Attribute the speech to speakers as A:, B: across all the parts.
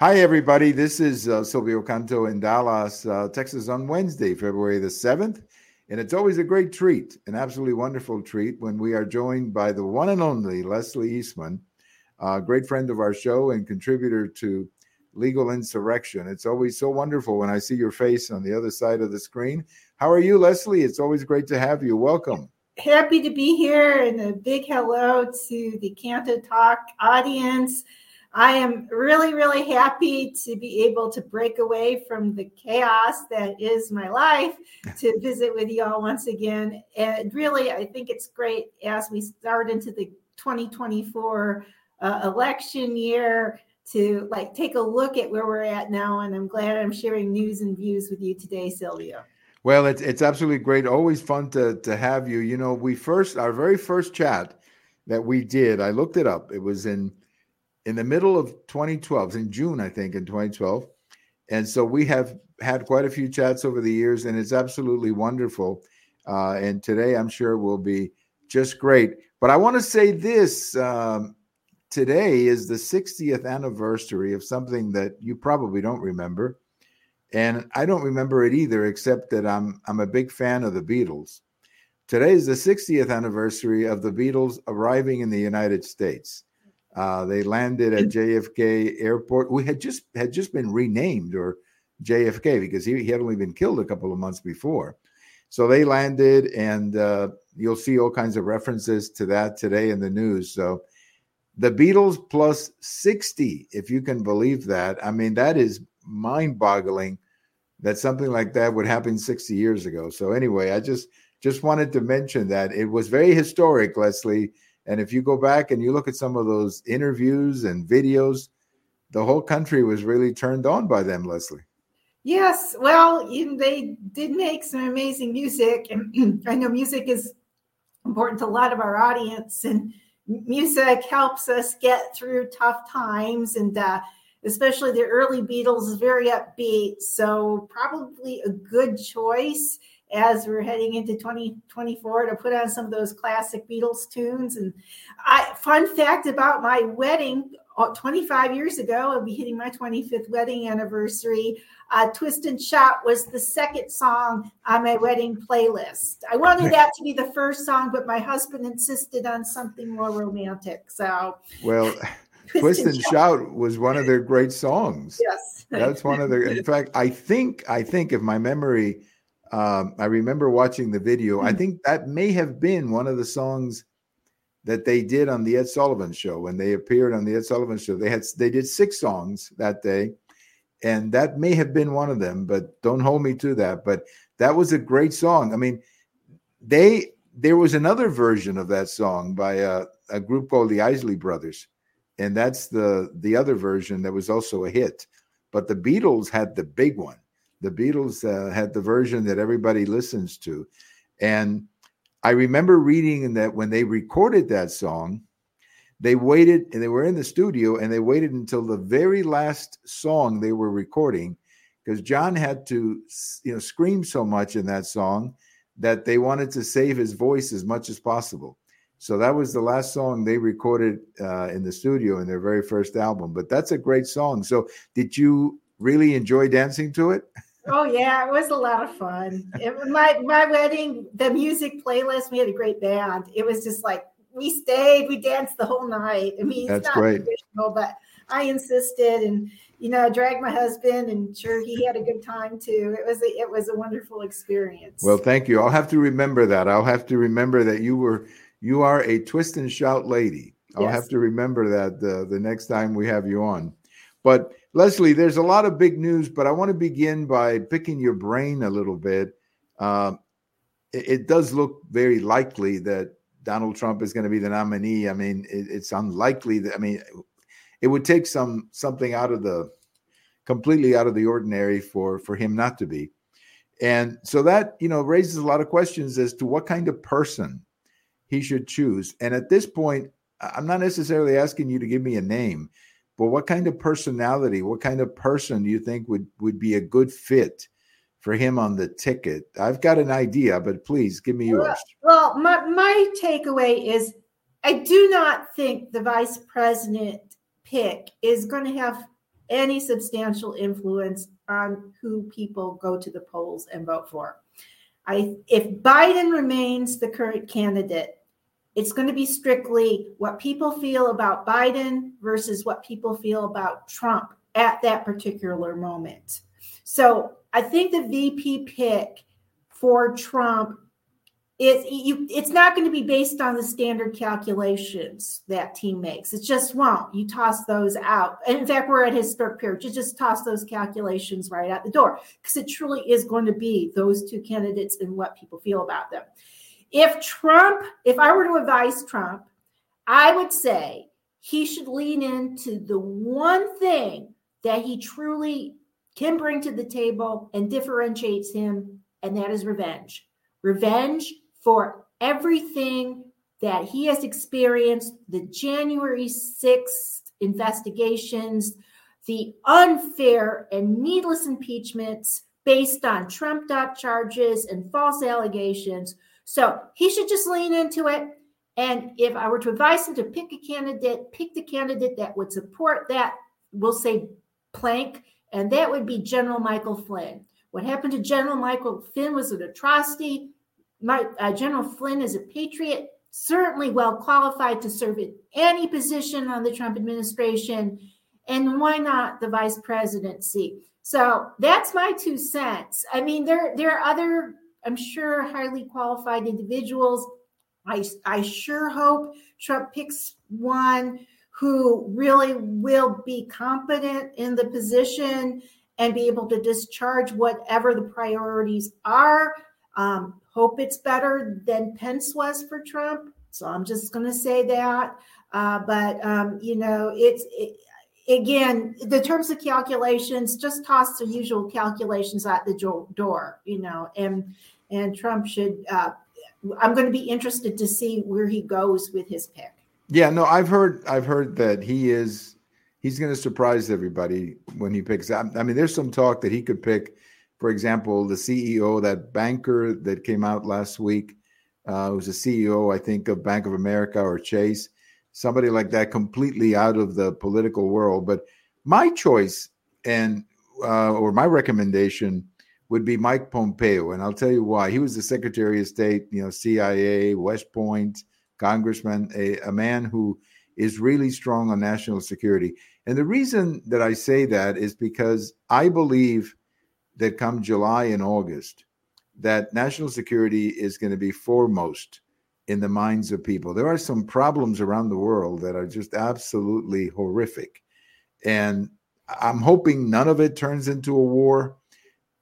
A: Hi, everybody. This is uh, Silvio Canto in Dallas, uh, Texas on Wednesday, February the 7th. And it's always a great treat, an absolutely wonderful treat when we are joined by the one and only Leslie Eastman, a great friend of our show and contributor to Legal Insurrection. It's always so wonderful when I see your face on the other side of the screen. How are you, Leslie? It's always great to have you. Welcome.
B: Happy to be here, and a big hello to the Canto Talk audience. I am really, really happy to be able to break away from the chaos that is my life to visit with you all once again. And really, I think it's great as we start into the 2024 uh, election year to like take a look at where we're at now. And I'm glad I'm sharing news and views with you today, Silvio.
A: Well, it's it's absolutely great. Always fun to to have you. You know, we first our very first chat that we did, I looked it up. It was in in the middle of 2012, in June, I think, in 2012. And so we have had quite a few chats over the years, and it's absolutely wonderful. Uh, and today, I'm sure will be just great. But I want to say this um, today is the 60th anniversary of something that you probably don't remember. And I don't remember it either, except that I'm I'm a big fan of the Beatles. Today is the 60th anniversary of the Beatles arriving in the United States. Uh, they landed at JFK Airport. We had just had just been renamed or JFK because he, he had only been killed a couple of months before. So they landed, and uh, you'll see all kinds of references to that today in the news. So the Beatles plus 60, if you can believe that. I mean, that is mind boggling that something like that would happen 60 years ago. So anyway, I just just wanted to mention that it was very historic, Leslie, and if you go back and you look at some of those interviews and videos, the whole country was really turned on by them, Leslie.
B: Yes, well, they did make some amazing music, and I know music is important to a lot of our audience, and music helps us get through tough times, and uh, especially the early Beatles very upbeat, so probably a good choice as we're heading into 2024 to put on some of those classic Beatles tunes. And I, fun fact about my wedding uh, 25 years ago, I'll be hitting my 25th wedding anniversary. Uh, Twist and Shout was the second song on my wedding playlist. I wanted that to be the first song, but my husband insisted on something more romantic. So,
A: well, Twist, and, and Shout. Shout was one of their great songs.
B: Yes.
A: That's one of their, in fact, I think, I think if my memory um, I remember watching the video. Mm-hmm. I hmm. think that may have been one of the songs that they did on the Ed Sullivan show when they appeared on the Ed Sullivan show. They had they did six songs that day, and that may have been one of them. But don't hold me to that. But that was a great song. I mean, they there was another version of that song by a, a group called the Isley Brothers, and that's the the other version that was also a hit. But the Beatles had the big one the Beatles uh, had the version that everybody listens to. And I remember reading that when they recorded that song, they waited and they were in the studio and they waited until the very last song they were recording because John had to you know scream so much in that song that they wanted to save his voice as much as possible. So that was the last song they recorded uh, in the studio in their very first album. But that's a great song. So did you really enjoy dancing to it?
B: Oh yeah, it was a lot of fun. It, my my wedding, the music playlist, we had a great band. It was just like we stayed, we danced the whole night. I mean,
A: that's it's not great.
B: Traditional, but I insisted, and you know, I dragged my husband, and sure, he had a good time too. It was a, it was a wonderful experience.
A: Well, thank you. I'll have to remember that. I'll have to remember that you were you are a twist and shout lady. I'll yes. have to remember that the the next time we have you on. But Leslie, there's a lot of big news, but I want to begin by picking your brain a little bit. Um, it, it, does look very likely that Donald Trump is going to be the nominee. I mean, it, it's unlikely that. I mean, it would take some something out of the completely out of the ordinary for for him not to be. And so that you know raises a lot of questions as to what kind of person he should choose. And at this point, I'm not necessarily asking you to give me a name but what kind of personality, what kind of person do you think would would be a good fit for him on the ticket? I've got an idea, but please give me yours.
B: Well, my my takeaway is I do not think the vice president pick is going to have any substantial influence on who people go to the polls and vote for. I, if Biden remains the current candidate, it's going to be strictly what people feel about Biden versus what people feel about Trump at that particular moment. So I think the VP pick for Trump is you it's not going to be based on the standard calculations that team makes. It just won't. You toss those out. In fact, we're at historic period. You just toss those calculations right out the door because it truly is going to be those two candidates and what people feel about them. If Trump, if I were to advise Trump, I would say he should lean into the one thing that he truly can bring to the table and differentiates him, and that is revenge. Revenge for everything that he has experienced the January 6th investigations, the unfair and needless impeachments based on trumped up charges and false allegations. So he should just lean into it. And if I were to advise him to pick a candidate, pick the candidate that would support that, we'll say plank, and that would be General Michael Flynn. What happened to General Michael Flynn was an atrocity. My, uh, General Flynn is a patriot, certainly well qualified to serve in any position on the Trump administration. And why not the vice presidency? So that's my two cents. I mean, there, there are other, I'm sure, highly qualified individuals. I, I sure hope Trump picks one who really will be competent in the position and be able to discharge whatever the priorities are. Um, hope it's better than Pence was for Trump. So I'm just going to say that. Uh, but um, you know, it's it, again the terms of calculations. Just toss the usual calculations at the door. You know, and and Trump should. Uh, I'm going to be interested to see where he goes with his pick.
A: Yeah, no, I've heard I've heard that he is he's going to surprise everybody when he picks. I, I mean, there's some talk that he could pick, for example, the CEO, that banker that came out last week, uh, who's a CEO, I think, of Bank of America or Chase, somebody like that, completely out of the political world. But my choice and uh, or my recommendation would be Mike Pompeo, and I'll tell you why. He was the Secretary of State, you know, CIA, West Point congressman, a, a man who is really strong on national security. And the reason that I say that is because I believe that come July and August, that national security is going to be foremost in the minds of people. There are some problems around the world that are just absolutely horrific. And I'm hoping none of it turns into a war.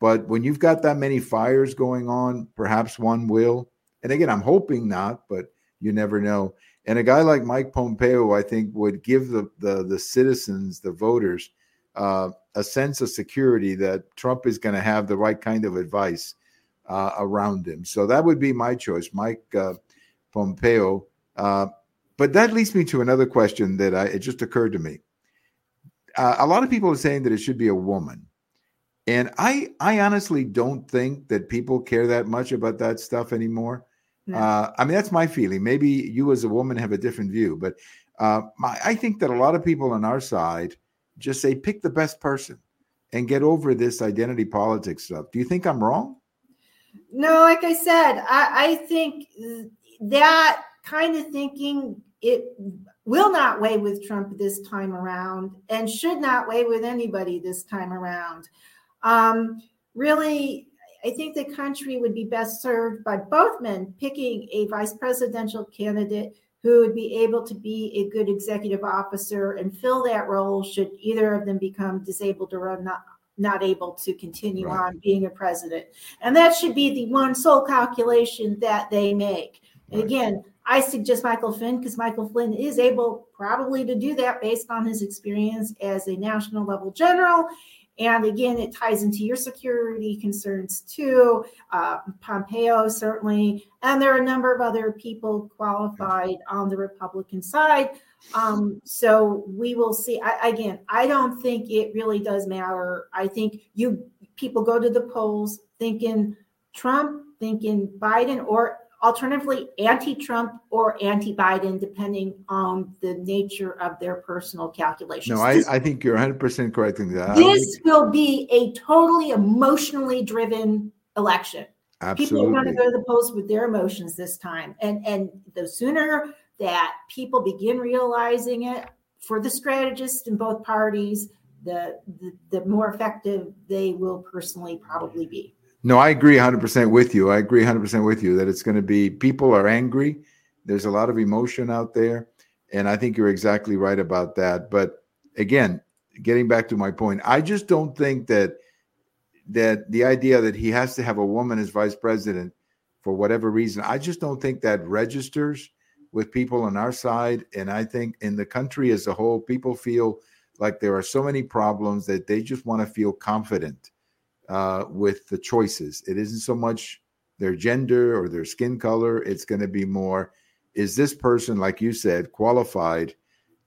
A: But when you've got that many fires going on, perhaps one will. And again, I'm hoping not, but you never know. And a guy like Mike Pompeo, I think, would give the the, the citizens, the voters, uh, a sense of security that Trump is going to have the right kind of advice uh, around him. So that would be my choice, Mike uh, Pompeo. Uh, but that leads me to another question that I, it just occurred to me. Uh, a lot of people are saying that it should be a woman. And I, I honestly don't think that people care that much about that stuff anymore. Uh, I mean, that's my feeling. Maybe you as a woman have a different view, but uh, my, I think that a lot of people on our side just say pick the best person and get over this identity politics stuff. Do you think I'm wrong?
B: No, like I said, I, I think that kind of thinking it will not weigh with Trump this time around and should not weigh with anybody this time around. Um, really, I think the country would be best served by both men picking a vice presidential candidate who would be able to be a good executive officer and fill that role should either of them become disabled or not not able to continue right. on being a president. And that should be the one sole calculation that they make. And again, I suggest Michael Flynn because Michael Flynn is able probably to do that based on his experience as a national level general and again, it ties into your security concerns too. Uh, Pompeo, certainly. And there are a number of other people qualified on the Republican side. Um, so we will see. I, again, I don't think it really does matter. I think you people go to the polls thinking Trump, thinking Biden, or alternatively anti-Trump or anti-Biden, depending on the nature of their personal calculations.
A: No, I, I think you're 100% correct in that.
B: This will be a totally emotionally driven election.
A: Absolutely.
B: People are going to go to the polls with their emotions this time, and and the sooner that people begin realizing it for the strategists in both parties, the, the, the more effective they will personally probably be.
A: No, I agree 100% with you. I agree 100% with you that it's going to be people are angry. There's a lot of emotion out there. And I think you're exactly right about that. But again, getting back to my point, I just don't think that that the idea that he has to have a woman as vice president for whatever reason, I just don't think that registers with people on our side. And I think in the country as a whole, people feel like there are so many problems that they just want to feel confident uh, with the choices. It isn't so much their gender or their skin color. It's going to be more is this person, like you said, qualified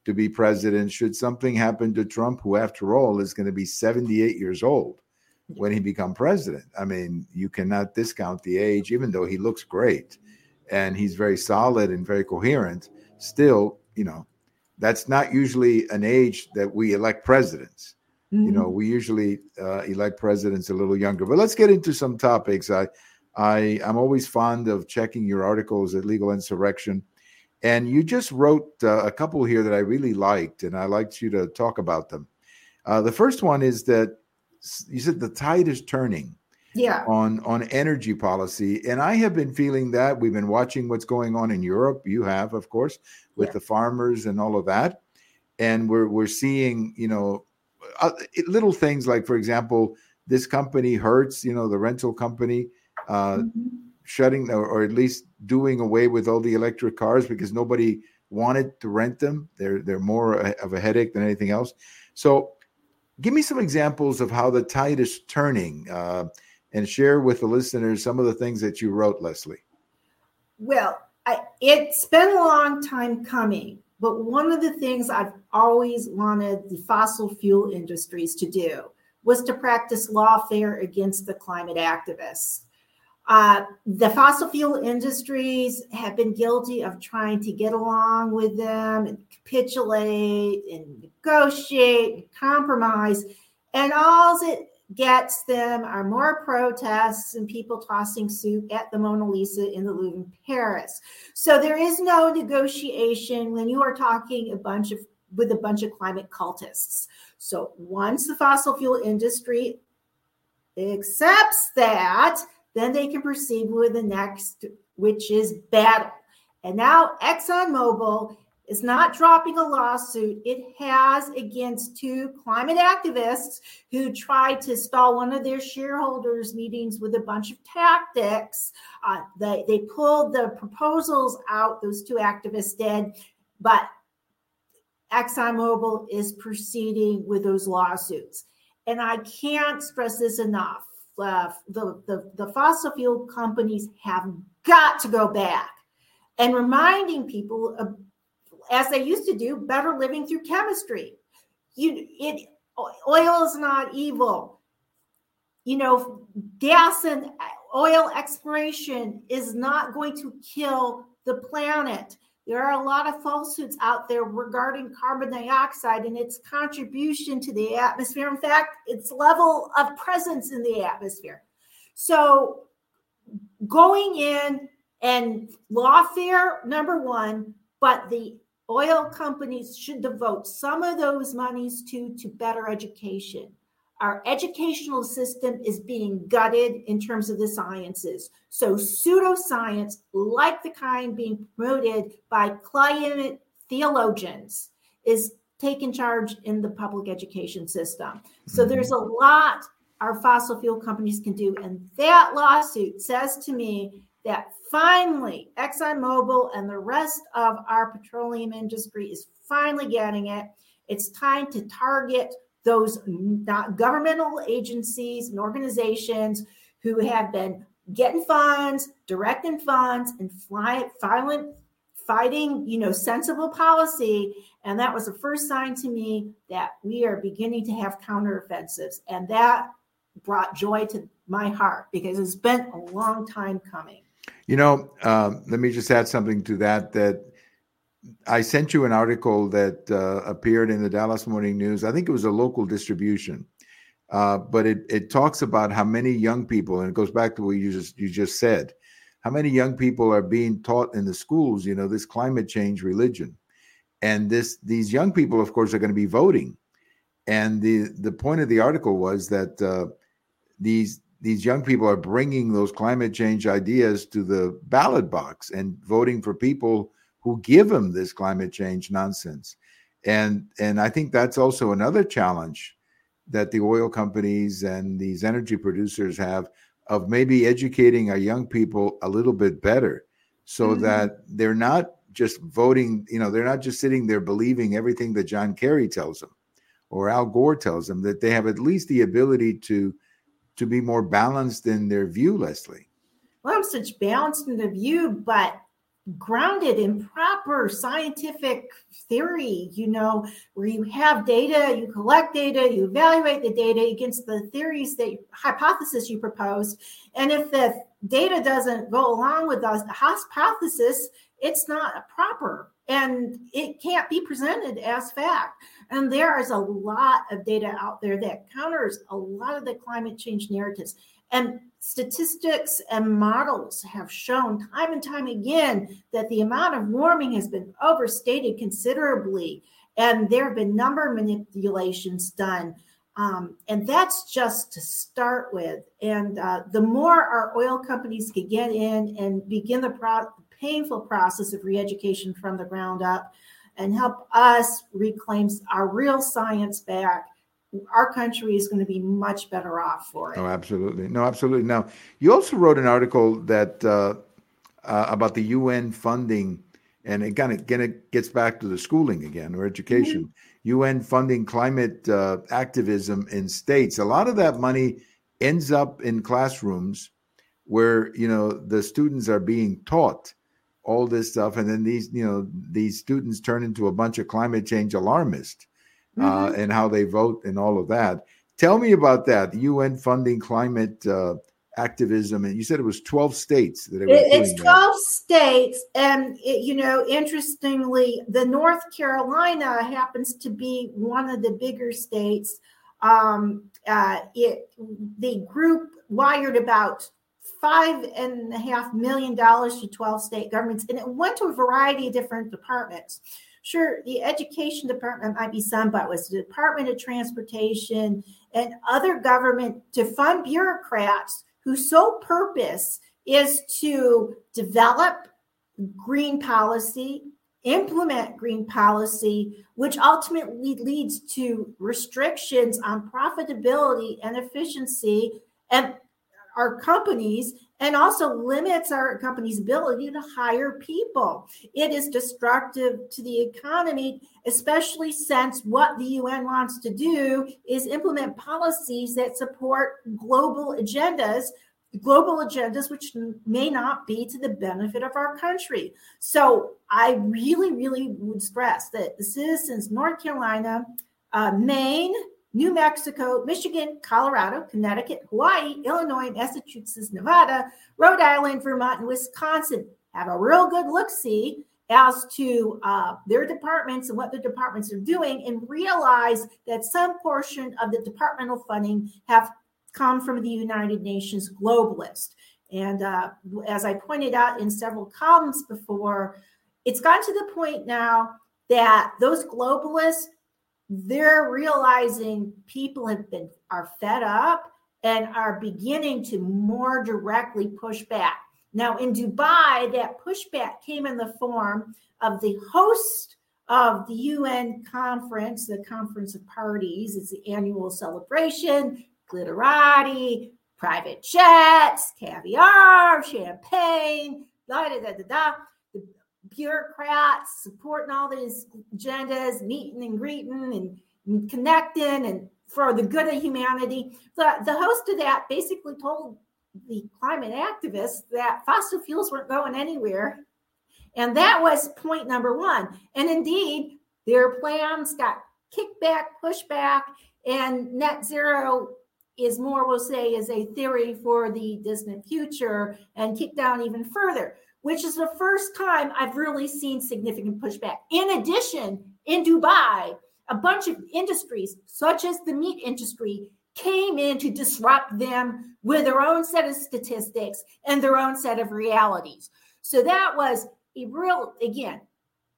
A: to be president? Should something happen to Trump, who, after all, is going to be 78 years old when he become president? I mean, you cannot discount the age, even though he looks great and he's very solid and very coherent. Still, you know, that's not usually an age that we elect presidents. Mm-hmm. You know, mm-hmm. we usually uh, elect presidents a little younger. But let's get into some topics. I, I, I'm always fond of checking your articles at Legal Insurrection, and you just wrote uh, a couple here that I really liked, and I liked you to talk about them. Uh, the first one is that you said the tide is turning.
B: Yeah.
A: On on energy policy, and I have been feeling that. We've been watching what's going on in Europe. You have, of course, with yeah. the farmers and all of that, and we're we're seeing, you know, uh, little things like, for example, this company Hertz, you know, the rental company, uh, mm-hmm. shutting or, or, at least doing away with all the electric cars because nobody wanted to rent them. They're they're more of a headache than anything else. So, give me some examples of how the tide is turning, uh, and share with the listeners some of the things that you wrote, Leslie.
B: Well, I, it's been a long time coming but one of the things I've always wanted the fossil fuel industries to do was to practice lawfare against the climate activists. Uh, the fossil fuel industries have been guilty of trying to get along with them and capitulate and negotiate and compromise. And all it gets them are more protests and people tossing soup at the Mona Lisa in the Louvre in Paris. So there is no negotiation when you are talking a bunch of with a bunch of climate cultists. So once the fossil fuel industry accepts that, then they can proceed with the next, which is battle. And now ExxonMobil is not dropping a lawsuit it has against two climate activists who tried to stall one of their shareholders' meetings with a bunch of tactics. Uh, they, they pulled the proposals out, those two activists did, but ExxonMobil is proceeding with those lawsuits. And I can't stress this enough. Uh, the, the, the fossil fuel companies have got to go back and reminding people of as they used to do, better living through chemistry. You, it, oil is not evil. You know, gas and oil exploration is not going to kill the planet. There are a lot of falsehoods out there regarding carbon dioxide and its contribution to the atmosphere. In fact, its level of presence in the atmosphere. So, going in and lawfare, number one, but the oil companies should devote some of those monies to to better education. Our educational system is being gutted in terms of the sciences. So pseudoscience like the kind being promoted by climate theologians is taking charge in the public education system. So mm-hmm. there's a lot our fossil fuel companies can do. And that lawsuit says to me that finally ExxonMobil and the rest of our petroleum industry is finally getting it. It's time to target those not governmental agencies and organizations who have been getting funds, directing funds, and fly, filing, fighting, you know, sensible policy. And that was the first sign to me that we are beginning to have counteroffensives. And that brought joy to my heart because it's been a long time coming.
A: You know, um, let me just add something to that. That I sent you an article that uh, appeared in the Dallas Morning News. I think it was a local distribution, uh, but it it talks about how many young people, and it goes back to what you just you just said, how many young people are being taught in the schools. You know, this climate change religion, and this these young people, of course, are going to be voting. And the the point of the article was that uh, these these young people are bringing those climate change ideas to the ballot box and voting for people who give them this climate change nonsense and and i think that's also another challenge that the oil companies and these energy producers have of maybe educating our young people a little bit better so mm-hmm. that they're not just voting you know they're not just sitting there believing everything that john kerry tells them or al gore tells them that they have at least the ability to to be more balanced in their view, Leslie?
B: Well, I'm such balanced in the view, but grounded in proper scientific theory, you know, where you have data, you collect data, you evaluate the data against the theories that hypothesis you propose. And if the data doesn't go along with the hypothesis, it's not proper and it can't be presented as fact. And there is a lot of data out there that counters a lot of the climate change narratives. And statistics and models have shown time and time again that the amount of warming has been overstated considerably. And there have been number manipulations done. Um, and that's just to start with. And uh, the more our oil companies can get in and begin the pro- painful process of re education from the ground up, and help us reclaim our real science back our country is going to be much better off for it.
A: Oh, absolutely. No, absolutely. Now, you also wrote an article that uh, uh, about the UN funding, and it kind of gets back to the schooling again or education. Mm-hmm. UN funding climate uh, activism in states. A lot of that money ends up in classrooms where you know the students are being taught all this stuff, and then these you know these students turn into a bunch of climate change alarmists, mm-hmm. uh, and how they vote and all of that. Tell me about that. UN funding climate uh, activism, and you said it was twelve states that it
B: it's twelve that. states, and it, you know, interestingly, the North Carolina happens to be one of the bigger states. Um, uh, it the group wired about five and a half million dollars to 12 state governments, and it went to a variety of different departments. Sure, the education department might be some, but was the Department of Transportation and other government to fund bureaucrats whose sole purpose is to develop green policy, implement green policy, which ultimately leads to restrictions on profitability and efficiency. And our companies and also limits our company's ability to hire people. It is destructive to the economy, especially since what the UN wants to do is implement policies that support global agendas, global agendas which may not be to the benefit of our country. So I really, really would stress that the citizens, North Carolina, uh, Maine, New Mexico, Michigan, Colorado, Connecticut, Hawaii, Illinois, Massachusetts, Nevada, Rhode Island, Vermont, and Wisconsin have a real good look see as to uh, their departments and what the departments are doing and realize that some portion of the departmental funding have come from the United Nations globalist. And uh, as I pointed out in several columns before, it's gotten to the point now that those globalists they're realizing people have been are fed up and are beginning to more directly push back. Now in Dubai, that pushback came in the form of the host of the UN conference, the Conference of Parties. It's the annual celebration, glitterati, private jets, caviar, champagne, da da da da da bureaucrats supporting all these agendas, meeting and greeting and connecting and for the good of humanity. The, the host of that basically told the climate activists that fossil fuels weren't going anywhere. And that was point number one. And indeed, their plans got kickback, pushback, and net zero is more, we'll say, is a theory for the distant future and kick down even further, which is the first time I've really seen significant pushback. In addition, in Dubai, a bunch of industries, such as the meat industry, came in to disrupt them with their own set of statistics and their own set of realities. So that was a real, again,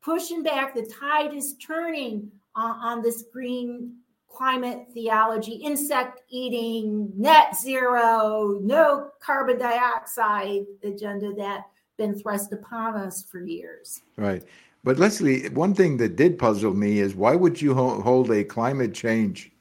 B: pushing back. The tide is turning on, on this green climate theology, insect eating, net zero, no carbon dioxide agenda that been thrust upon us for years.
A: Right. But Leslie, one thing that did puzzle me is why would you hold a climate change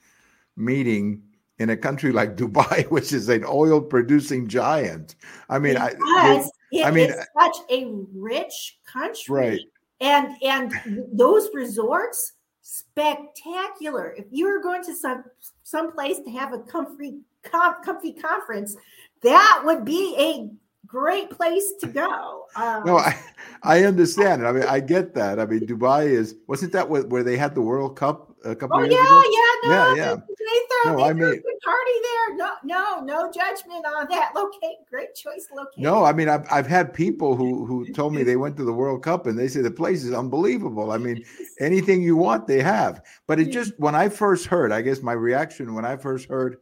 A: meeting in a country like Dubai, which is an oil producing giant? I mean,
B: because I, it, I mean, such a rich country,
A: right?
B: And and those resorts spectacular. If you were going to some some place to have a comfy com, comfy conference, that would be a great place to go.
A: Um, no, I, I understand. I mean, I get that. I mean, Dubai is wasn't that where they had the World Cup a couple oh,
B: years
A: yeah,
B: ago? Yeah,
A: no, yeah, yeah.
B: They throw, no, they I mean, party there. No, no, no judgment on that. Locate great choice location.
A: No, I mean, I've I've had people who who told me they went to the World Cup and they say the place is unbelievable. I mean, anything you want, they have. But it just when I first heard, I guess my reaction when I first heard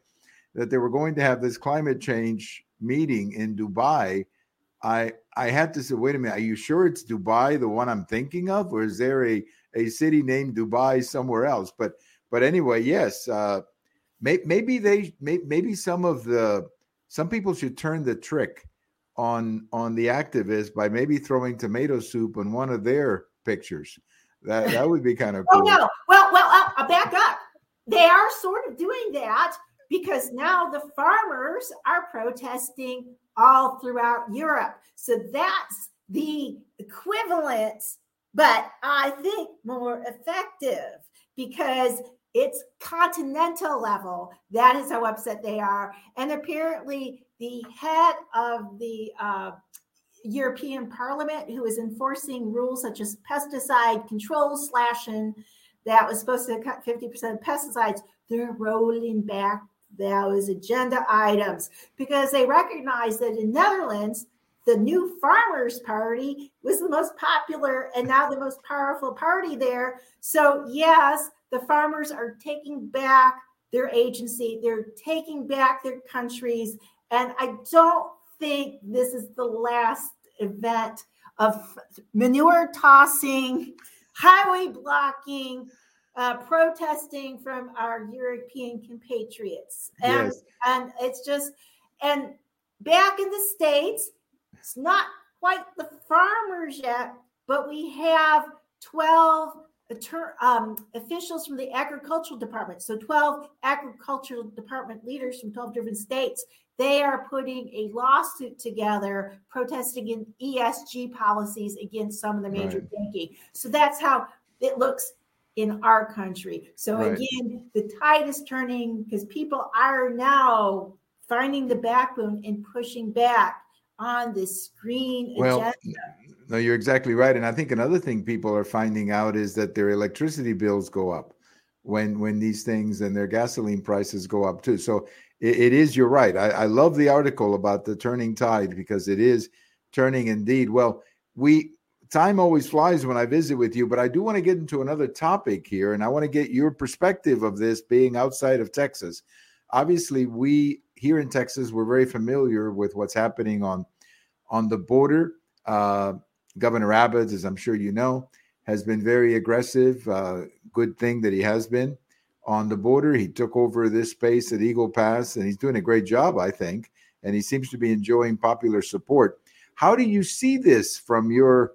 A: that they were going to have this climate change meeting in Dubai, I I had to say, wait a minute, are you sure it's Dubai, the one I'm thinking of, or is there a a city named Dubai somewhere else? But but anyway, yes, uh, may, maybe they may, maybe some of the some people should turn the trick on on the activists by maybe throwing tomato soup on one of their pictures. That that would be kind of
B: oh, cool. Oh no, well well I'll back up. They are sort of doing that because now the farmers are protesting all throughout Europe. So that's the equivalent, but I think more effective because it's continental level. That is how upset they are. And apparently, the head of the uh, European Parliament, who is enforcing rules such as pesticide control slashing, that was supposed to cut 50% of pesticides, they're rolling back those agenda items because they recognize that in Netherlands, the new Farmers Party was the most popular and now the most powerful party there. So, yes, the farmers are taking back their agency, they're taking back their countries. And I don't think this is the last event of manure tossing, highway blocking, uh, protesting from our European compatriots. And, yes. and it's just, and back in the States, it's not quite the farmers yet, but we have 12 um, officials from the agricultural department. So 12 agricultural department leaders from 12 different states. They are putting a lawsuit together protesting in ESG policies against some of the major right. banking. So that's how it looks in our country. So right. again, the tide is turning because people are now finding the backbone and pushing back on this green well, agenda.
A: No, you're exactly right. And I think another thing people are finding out is that their electricity bills go up when when these things and their gasoline prices go up too. So it, it is, you're right. I, I love the article about the turning tide because it is turning indeed. Well, we time always flies when I visit with you, but I do want to get into another topic here, and I want to get your perspective of this being outside of Texas. Obviously, we here in Texas, we're very familiar with what's happening on on the border. Uh, Governor Abbott, as I'm sure you know, has been very aggressive. Uh, good thing that he has been on the border. He took over this space at Eagle Pass, and he's doing a great job, I think. And he seems to be enjoying popular support. How do you see this from your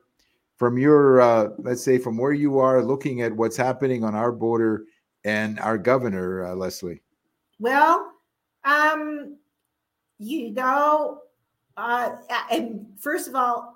A: from your uh, let's say from where you are looking at what's happening on our border and our governor uh, leslie?
B: Well um you know uh and first of all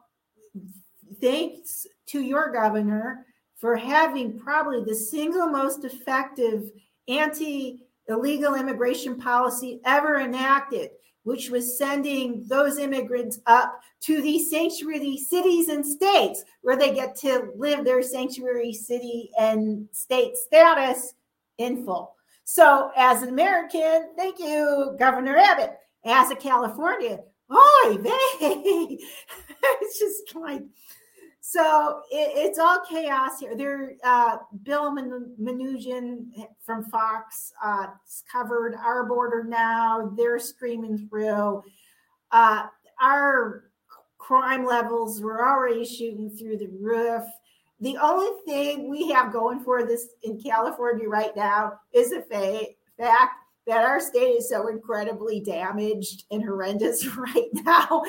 B: thanks to your governor for having probably the single most effective anti illegal immigration policy ever enacted which was sending those immigrants up to these sanctuary cities and states where they get to live their sanctuary city and state status in full. So, as an American, thank you, Governor Abbott. As a Californian, oy vey, it's just like so it, it's all chaos here. There, uh, Bill Melugin from Fox uh, covered our border now. They're screaming through. Uh, our crime levels were already shooting through the roof. The only thing we have going for this in California right now is the fa- fact that our state is so incredibly damaged and horrendous right now.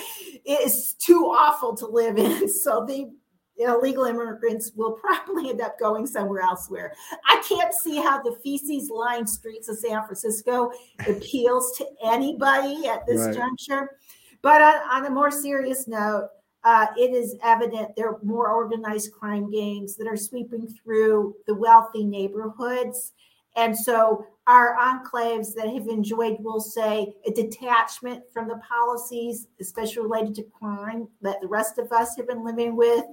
B: It is too awful to live in. So they illegal immigrants will probably end up going somewhere elsewhere. I can't see how the feces lined streets of San Francisco appeals to anybody at this right. juncture. But on, on, a more serious note, uh, it is evident there are more organized crime gangs that are sweeping through the wealthy neighborhoods. And so our enclaves that have enjoyed, we'll say, a detachment from the policies, especially related to crime, that the rest of us have been living with,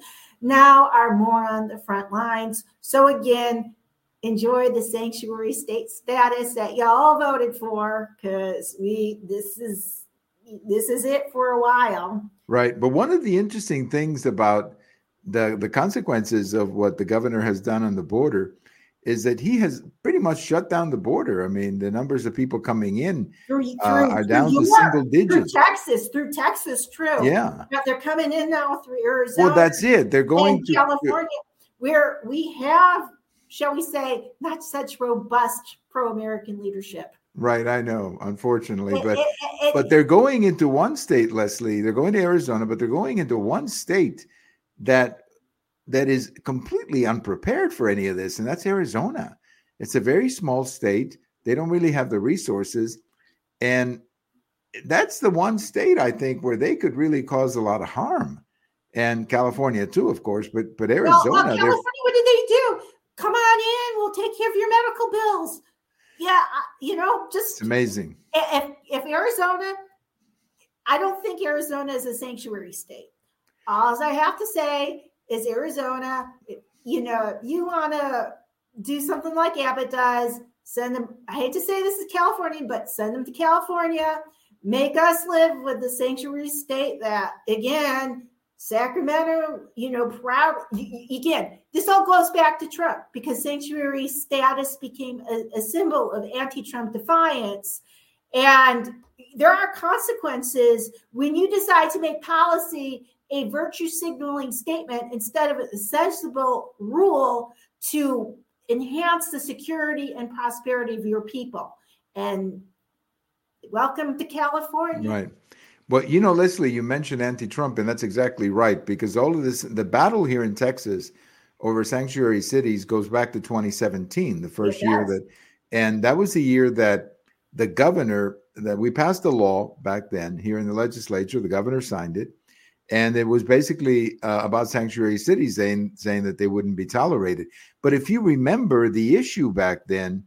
B: now are more on the front lines. So again, enjoy the sanctuary state status that y'all voted for because we this is this is it for a while.
A: Right. But one of the interesting things about the the consequences of what the governor has done on the border is that he has pretty much shut down the border. I mean, the numbers of people coming in through, through, uh, are down to single digits.
B: Through Texas, through Texas, true.
A: Yeah,
B: but they're coming in now through Arizona.
A: Well, that's it. They're going to
B: California, where we have, shall we say, not such robust pro-American leadership.
A: Right, I know, unfortunately, but it, it, but they're going into one state, Leslie. They're going to Arizona, but they're going into one state that that is completely unprepared for any of this, and that's Arizona. It's a very small state. They don't really have the resources. And that's the one state I think where they could really cause a lot of harm. And California too, of course, but but Arizona. Well, well,
B: California, what did they do? Come on in, we'll take care of your medical bills. Yeah, uh, you know, just
A: it's amazing.
B: If if Arizona, I don't think Arizona is a sanctuary state. All I have to say is Arizona. You know, you want to do something like Abbott does, send them. I hate to say this is California, but send them to California. Make us live with the sanctuary state that, again, Sacramento, you know, proud. Again, this all goes back to Trump because sanctuary status became a, a symbol of anti Trump defiance. And there are consequences when you decide to make policy a virtue signaling statement instead of a sensible rule to enhance the security and prosperity of your people. And welcome to California.
A: Right. Well, you know, Leslie, you mentioned anti-Trump, and that's exactly right because all of this, the battle here in Texas over sanctuary cities goes back to 2017, the first year that, and that was the year that the governor that we passed a law back then here in the legislature. The governor signed it, and it was basically uh, about sanctuary cities saying saying that they wouldn't be tolerated. But if you remember, the issue back then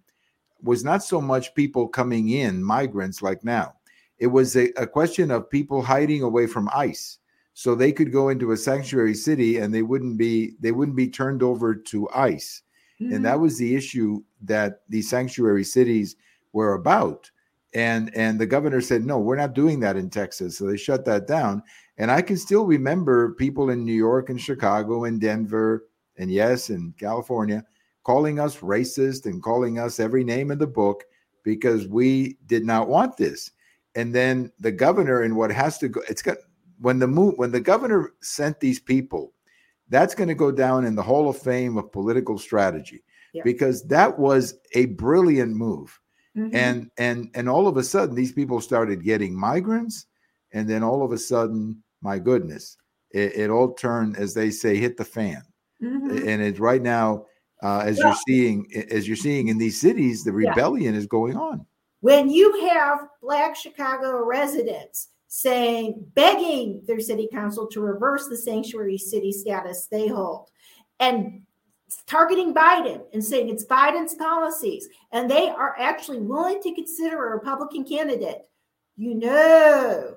A: was not so much people coming in, migrants like now. It was a, a question of people hiding away from ICE, so they could go into a sanctuary city and they wouldn't be they wouldn't be turned over to ICE, mm-hmm. and that was the issue that these sanctuary cities were about. And and the governor said, no, we're not doing that in Texas, so they shut that down and I can still remember people in New York and Chicago and Denver and yes, in California calling us racist and calling us every name in the book because we did not want this. And then the governor and what has to go, it's got when the move when the governor sent these people, that's going to go down in the Hall of Fame of political strategy yeah. because that was a brilliant move. Mm-hmm. And and and all of a sudden these people started getting migrants and then all of a sudden my goodness, it, it all turned, as they say, hit the fan. Mm-hmm. And it's right now, uh, as yeah. you're seeing, as you're seeing in these cities, the rebellion yeah. is going on.
B: When you have Black Chicago residents saying, begging their city council to reverse the sanctuary city status they hold, and targeting Biden and saying it's Biden's policies, and they are actually willing to consider a Republican candidate, you know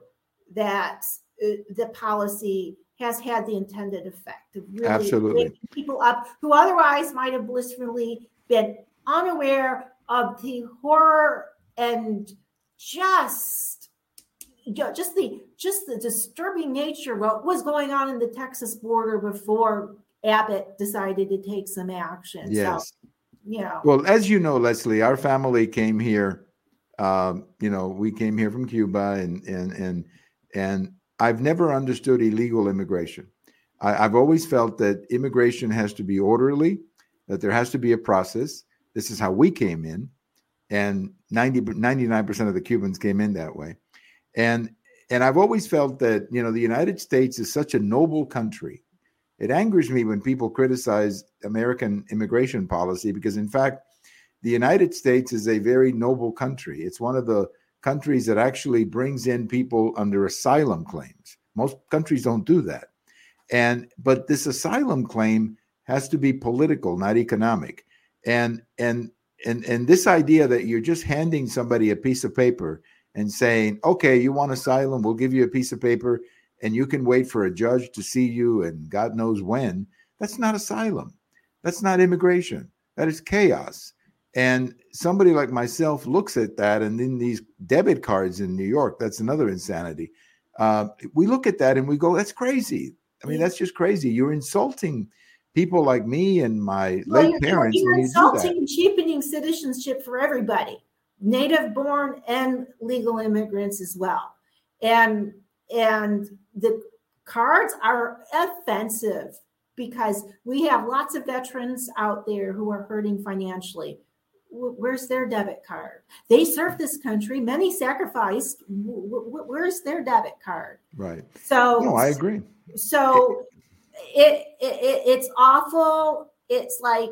B: that the policy has had the intended effect of
A: really Absolutely.
B: people up who otherwise might have blissfully been unaware of the horror and just just the just the disturbing nature of what was going on in the Texas border before Abbott decided to take some action.
A: Yes.
B: So, you know.
A: Well, as you know, Leslie, our family came here. Um, you know, we came here from Cuba, and and and and I've never understood illegal immigration. I, have always felt that immigration has to be orderly, that there has to be a process. This is how we came in, and 90, 99% of the Cubans came in that way. And and I've always felt that you know the United States is such a noble country. It angers me when people criticize American immigration policy because, in fact, the United States is a very noble country. It's one of the countries that actually brings in people under asylum claims. Most countries don't do that. And but this asylum claim has to be political, not economic. And and and and this idea that you're just handing somebody a piece of paper and saying, okay, you want asylum, we'll give you a piece of paper and you can wait for a judge to see you and God knows when. That's not asylum. That's not immigration. That is chaos. And somebody like myself looks at that, and then these debit cards in New York, that's another insanity. Uh, we look at that and we go, that's crazy. I mean, that's just crazy. You're insulting people like me and my well, late
B: you're,
A: parents.
B: You're insulting and cheapening citizenship for everybody native born and legal immigrants as well. And and the cards are offensive because we have lots of veterans out there who are hurting financially. Where's their debit card? They served this country. Many sacrificed. Where's their debit card?
A: Right.
B: So,
A: no, I agree.
B: So, it, it it's awful. It's like,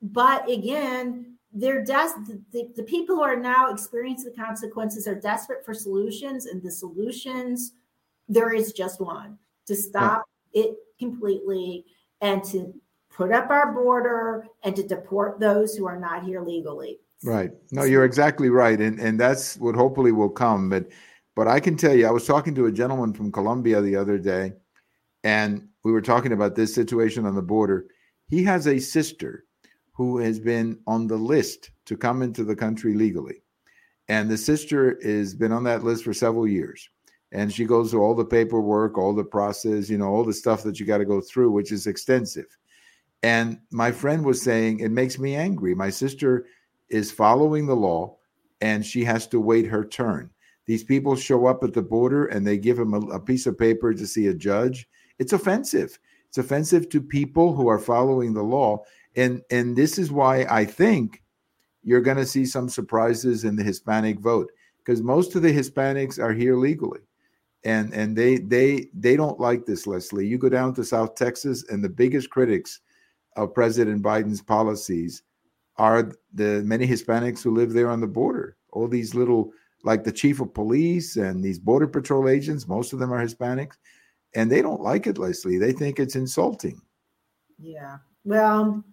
B: but again, they're des- the, the people who are now experiencing the consequences are desperate for solutions and the solutions there is just one to stop yeah. it completely and to put up our border and to deport those who are not here legally
A: right no you're exactly right and and that's what hopefully will come but but i can tell you i was talking to a gentleman from colombia the other day and we were talking about this situation on the border he has a sister who has been on the list to come into the country legally. And the sister has been on that list for several years. And she goes through all the paperwork, all the process, you know, all the stuff that you got to go through, which is extensive. And my friend was saying, it makes me angry. My sister is following the law and she has to wait her turn. These people show up at the border and they give them a, a piece of paper to see a judge. It's offensive. It's offensive to people who are following the law and and this is why I think you're going to see some surprises in the Hispanic vote because most of the Hispanics are here legally, and and they they they don't like this, Leslie. You go down to South Texas, and the biggest critics of President Biden's policies are the many Hispanics who live there on the border. All these little like the chief of police and these border patrol agents, most of them are Hispanics, and they don't like it, Leslie. They think it's insulting.
B: Yeah. Well,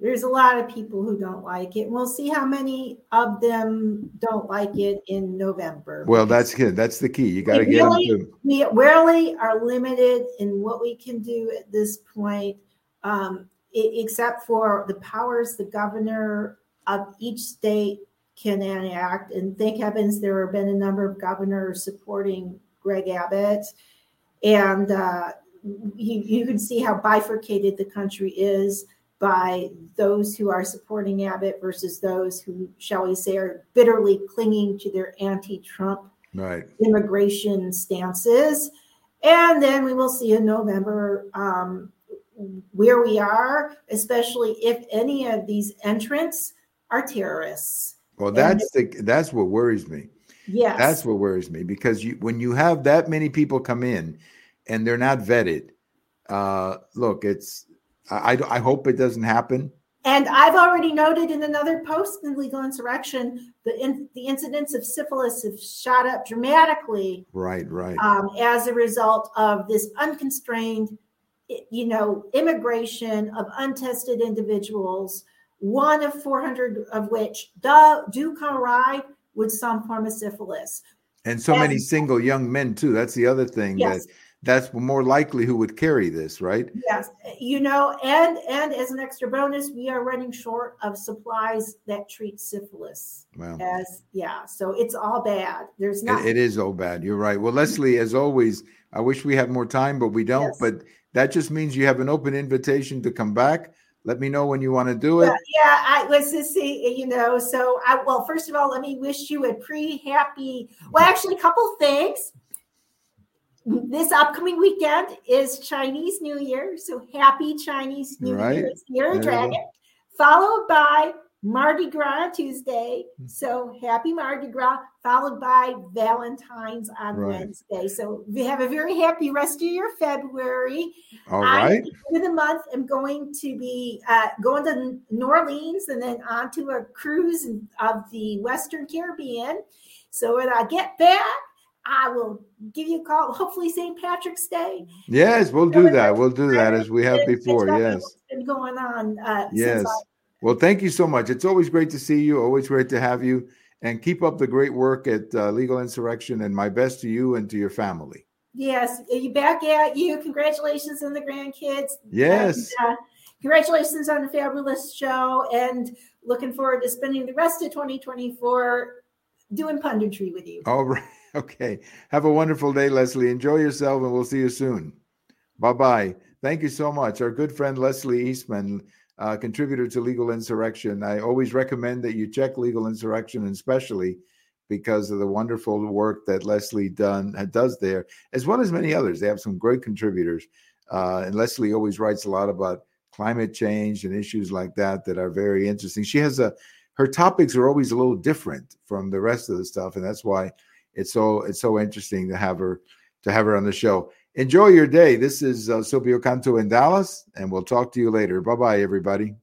B: there's a lot of people who don't like it. We'll see how many of them don't like it in November.
A: Well, that's good. That's the key. You got to get
B: really,
A: them to.
B: We really are limited in what we can do at this point, um, except for the powers the governor of each state can enact. And thank heavens there have been a number of governors supporting Greg Abbott. And uh, you, you can see how bifurcated the country is by those who are supporting Abbott versus those who, shall we say, are bitterly clinging to their anti Trump
A: right.
B: immigration stances. And then we will see in November um, where we are, especially if any of these entrants are terrorists.
A: Well, that's and, the that's what worries me.
B: Yes,
A: that's what worries me because you when you have that many people come in and they're not vetted. Uh, look, it's I, I hope it doesn't happen.
B: And I've already noted in another post in legal insurrection the in, the incidence of syphilis have shot up dramatically.
A: Right, right.
B: Um, as a result of this unconstrained, you know, immigration of untested individuals, one of 400 of which do, do come arrive with some form of syphilis.
A: And so and, many single young men too. That's the other thing
B: yes.
A: that that's more likely who would carry this, right?
B: Yes, you know, and and as an extra bonus, we are running short of supplies that treat syphilis.
A: Wow.
B: As yeah, so it's all bad. There's not.
A: It, it is all bad. You're right. Well, Leslie, as always, I wish we had more time, but we don't. Yes. But that just means you have an open invitation to come back. Let me know when you want to do it.
B: Yeah, yeah I was to see, you know. So, I well, first of all, let me wish you a pre-happy. Well, actually, a couple things this upcoming weekend is Chinese New Year. So happy Chinese New right. Year, Dragon, followed by Mardi Gras Tuesday. Hmm. So happy Mardi Gras, followed by Valentine's on right. Wednesday. So we have a very happy rest of your February.
A: All right.
B: In the month, I'm going to be uh, going to New Orleans and then onto a cruise of the Western Caribbean. So when I get back, I will give you a call. Hopefully, St. Patrick's Day.
A: Yes, we'll do that. We'll do that as we have before. Yes,
B: been going on. Uh,
A: yes. Well, thank you so much. It's always great to see you. Always great to have you, and keep up the great work at uh, Legal Insurrection. And my best to you and to your family.
B: Yes, back at you. Congratulations on the grandkids.
A: Yes.
B: And, uh, congratulations on the fabulous show, and looking forward to spending the rest of 2024 doing punditry with you.
A: All right. Okay. Have a wonderful day, Leslie. Enjoy yourself, and we'll see you soon. Bye bye. Thank you so much. Our good friend Leslie Eastman, uh, contributor to Legal Insurrection. I always recommend that you check Legal Insurrection, especially because of the wonderful work that Leslie done does there, as well as many others. They have some great contributors, uh, and Leslie always writes a lot about climate change and issues like that that are very interesting. She has a her topics are always a little different from the rest of the stuff, and that's why it's so it's so interesting to have her to have her on the show. Enjoy your day. This is uh, Silvio Canto in Dallas, and we'll talk to you later. Bye bye, everybody.